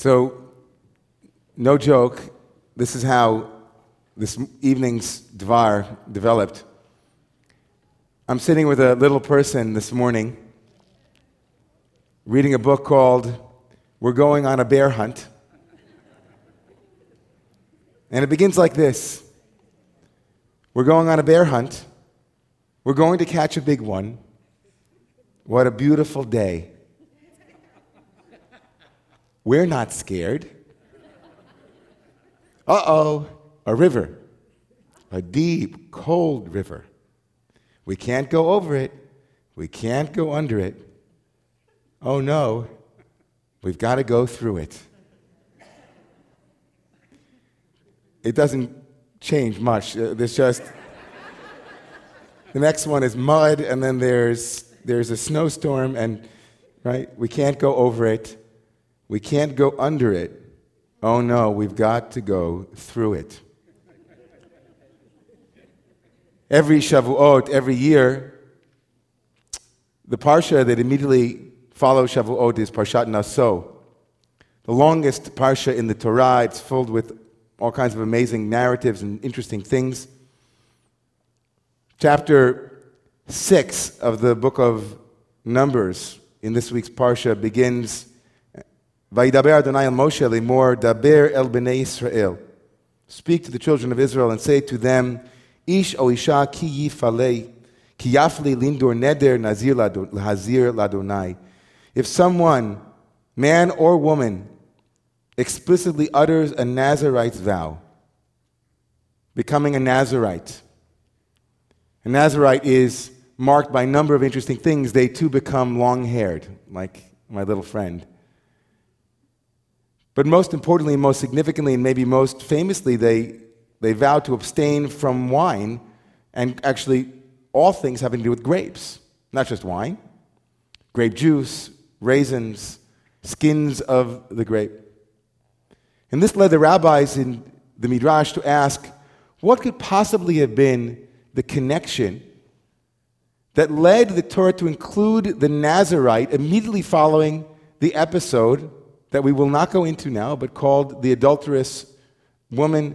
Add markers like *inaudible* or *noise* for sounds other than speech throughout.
So, no joke, this is how this evening's Dvar developed. I'm sitting with a little person this morning reading a book called We're Going on a Bear Hunt. And it begins like this We're going on a bear hunt. We're going to catch a big one. What a beautiful day. We're not scared. Uh oh, a river, a deep, cold river. We can't go over it, we can't go under it. Oh no, we've got to go through it. It doesn't change much. Uh, there's just the next one is mud, and then there's there's a snowstorm, and right, we can't go over it. We can't go under it. Oh no, we've got to go through it. Every Shavuot, oh, every year, the parsha that immediately follows Shavuot is Parshat Naso, the longest parsha in the Torah. It's filled with all kinds of amazing narratives and interesting things. Chapter 6 of the book of Numbers in this week's parsha begins Vayidaber Adonai el Moshe lemor daber el bnei Israel. Speak to the children of Israel and say to them, Ish o isha ki yifalei, ki yafli lindur neder nazir lahazir ladonai. If someone, man or woman, explicitly utters a Nazarite's vow, becoming a Nazarite, a Nazarite is marked by a number of interesting things. They too become long haired, like my little friend. But most importantly, most significantly, and maybe most famously, they, they vowed to abstain from wine and actually all things having to do with grapes, not just wine, grape juice, raisins, skins of the grape. And this led the rabbis in the Midrash to ask what could possibly have been the connection that led the Torah to include the Nazarite immediately following the episode that we will not go into now, but called the adulterous woman,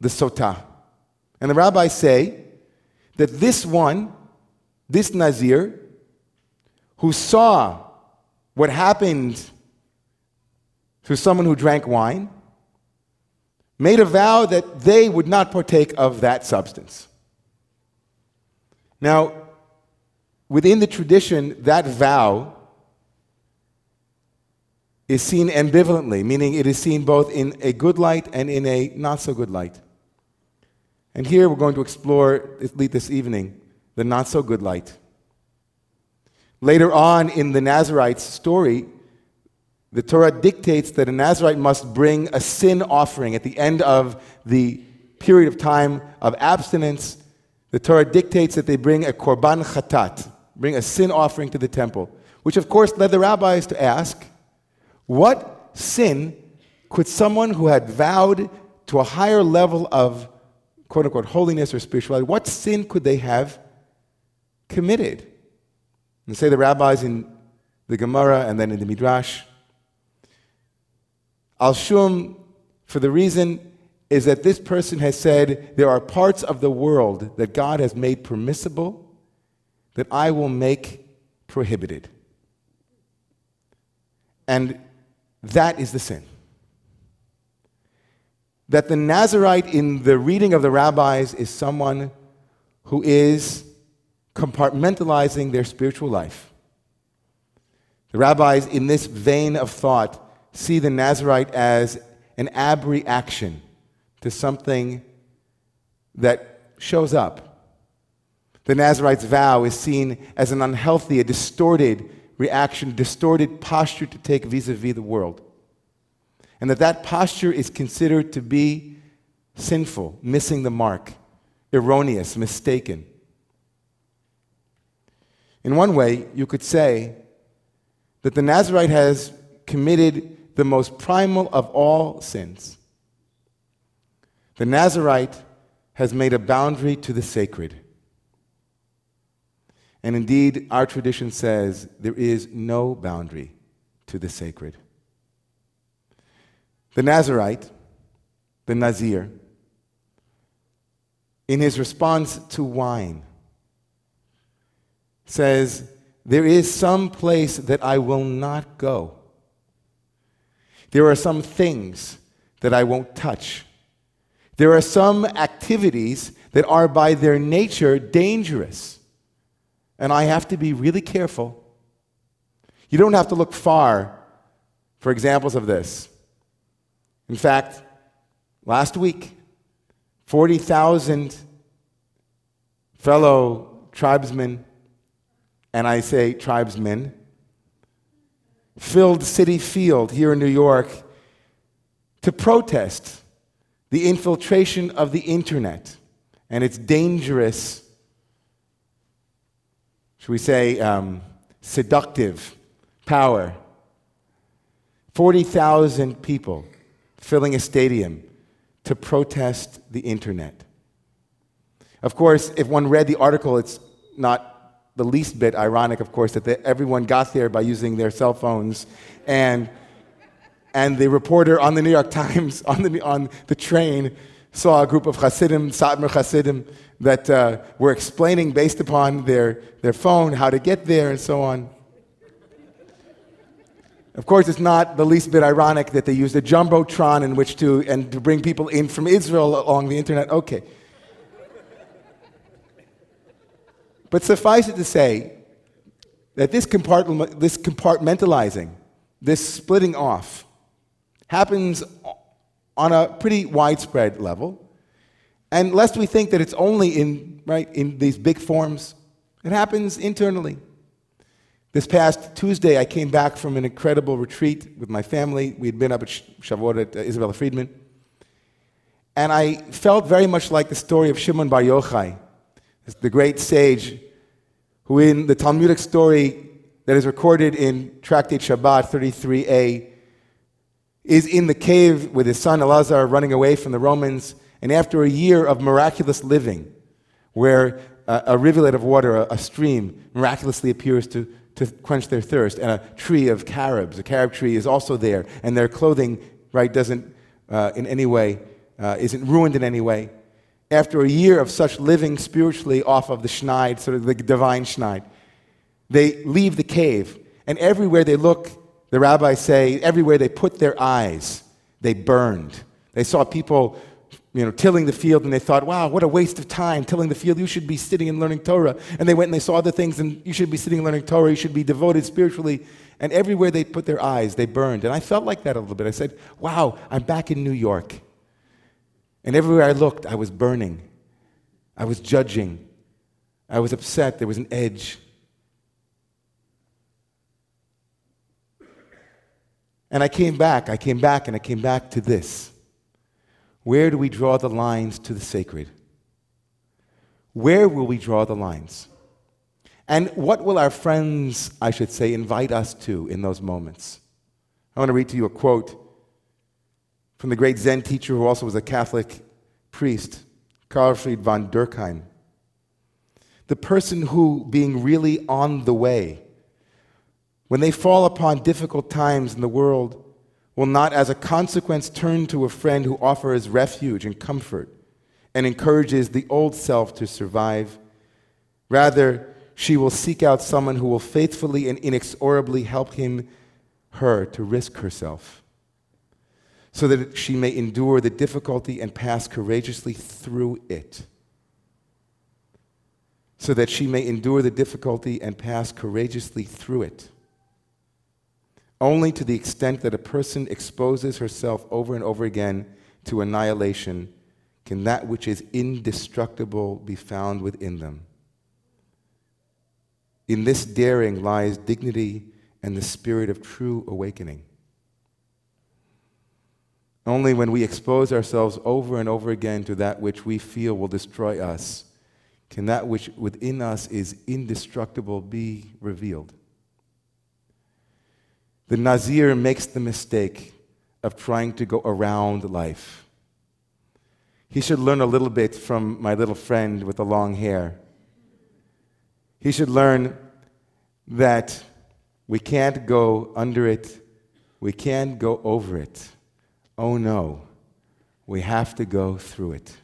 the Sotah. And the rabbis say that this one, this Nazir, who saw what happened to someone who drank wine, made a vow that they would not partake of that substance. Now, within the tradition, that vow is seen ambivalently, meaning it is seen both in a good light and in a not so good light. And here we're going to explore at least this evening the not so good light. Later on in the Nazarite's story, the Torah dictates that a Nazarite must bring a sin offering at the end of the period of time of abstinence. The Torah dictates that they bring a korban chatat, bring a sin offering to the temple, which of course led the rabbis to ask, what sin could someone who had vowed to a higher level of quote unquote holiness or spirituality, what sin could they have committed? And say the rabbis in the Gemara and then in the Midrash. Al Shum, for the reason is that this person has said, There are parts of the world that God has made permissible that I will make prohibited. And that is the sin. That the Nazarite in the reading of the rabbis is someone who is compartmentalizing their spiritual life. The rabbis, in this vein of thought, see the Nazarite as an abreaction to something that shows up. The Nazarite's vow is seen as an unhealthy, a distorted, reaction, distorted posture to take vis a vis the world. And that that posture is considered to be sinful, missing the mark, erroneous, mistaken. In one way, you could say that the Nazarite has committed the most primal of all sins. The Nazarite has made a boundary to the sacred. And indeed, our tradition says there is no boundary to the sacred. The Nazarite, the Nazir, in his response to wine, says, There is some place that I will not go. There are some things that I won't touch. There are some activities that are by their nature dangerous. And I have to be really careful. You don't have to look far for examples of this. In fact, last week, 40,000 fellow tribesmen, and I say tribesmen, filled Citi Field here in New York to protest the infiltration of the internet and its dangerous, should we say, um, seductive power. 40,000 people filling a stadium to protest the internet. Of course, if one read the article, it's not the least bit ironic, of course, that everyone got there by using their cell phones. And, and the reporter on the New York *laughs* Times, on the, on the train, saw a group of Hasidim, Satmar Hasidim, that uh, were explaining based upon their, their phone how to get there and so on. Of course, it's not the least bit ironic that they used a jumbotron in which to and to bring people in from Israel along the internet. Okay. But suffice it to say that this, compartment, this compartmentalizing, this splitting off, happens on a pretty widespread level. And lest we think that it's only in, right, in these big forms, it happens internally. This past Tuesday, I came back from an incredible retreat with my family. We had been up at Shavuot at uh, Isabella Freedman. And I felt very much like the story of Shimon Bar Yochai, the great sage who, in the Talmudic story that is recorded in Tractate Shabbat 33a, is in the cave with his son Elazar running away from the Romans. And after a year of miraculous living, where a, a rivulet of water, a, a stream, miraculously appears to to quench their thirst, and a tree of carobs. A carob tree is also there, and their clothing, right, doesn't uh, in any way, uh, isn't ruined in any way. After a year of such living spiritually off of the Schneid, sort of the divine Schneid, they leave the cave, and everywhere they look, the rabbis say, everywhere they put their eyes, they burned. They saw people you know, tilling the field, and they thought, wow, what a waste of time tilling the field. You should be sitting and learning Torah. And they went and they saw other things, and you should be sitting and learning Torah. You should be devoted spiritually. And everywhere they put their eyes, they burned. And I felt like that a little bit. I said, wow, I'm back in New York. And everywhere I looked, I was burning. I was judging. I was upset. There was an edge. And I came back. I came back, and I came back to this. Where do we draw the lines to the sacred? Where will we draw the lines? And what will our friends, I should say, invite us to in those moments? I want to read to you a quote from the great Zen teacher who also was a Catholic priest, Karlfried von Dürckheim. The person who, being really on the way, when they fall upon difficult times in the world, will not, as a consequence, turn to a friend who offers refuge and comfort and encourages the old self to survive. Rather, she will seek out someone who will faithfully and inexorably help him, her, to risk herself, so that she may endure the difficulty and pass courageously through it. So that she may endure the difficulty and pass courageously through it. Only to the extent that a person exposes herself over and over again to annihilation can that which is indestructible be found within them. In this daring lies dignity and the spirit of true awakening. Only when we expose ourselves over and over again to that which we feel will destroy us can that which within us is indestructible be revealed. The Nazir makes the mistake of trying to go around life. He should learn a little bit from my little friend with the long hair. He should learn that we can't go under it, we can't go over it. oh no, we have to go through it.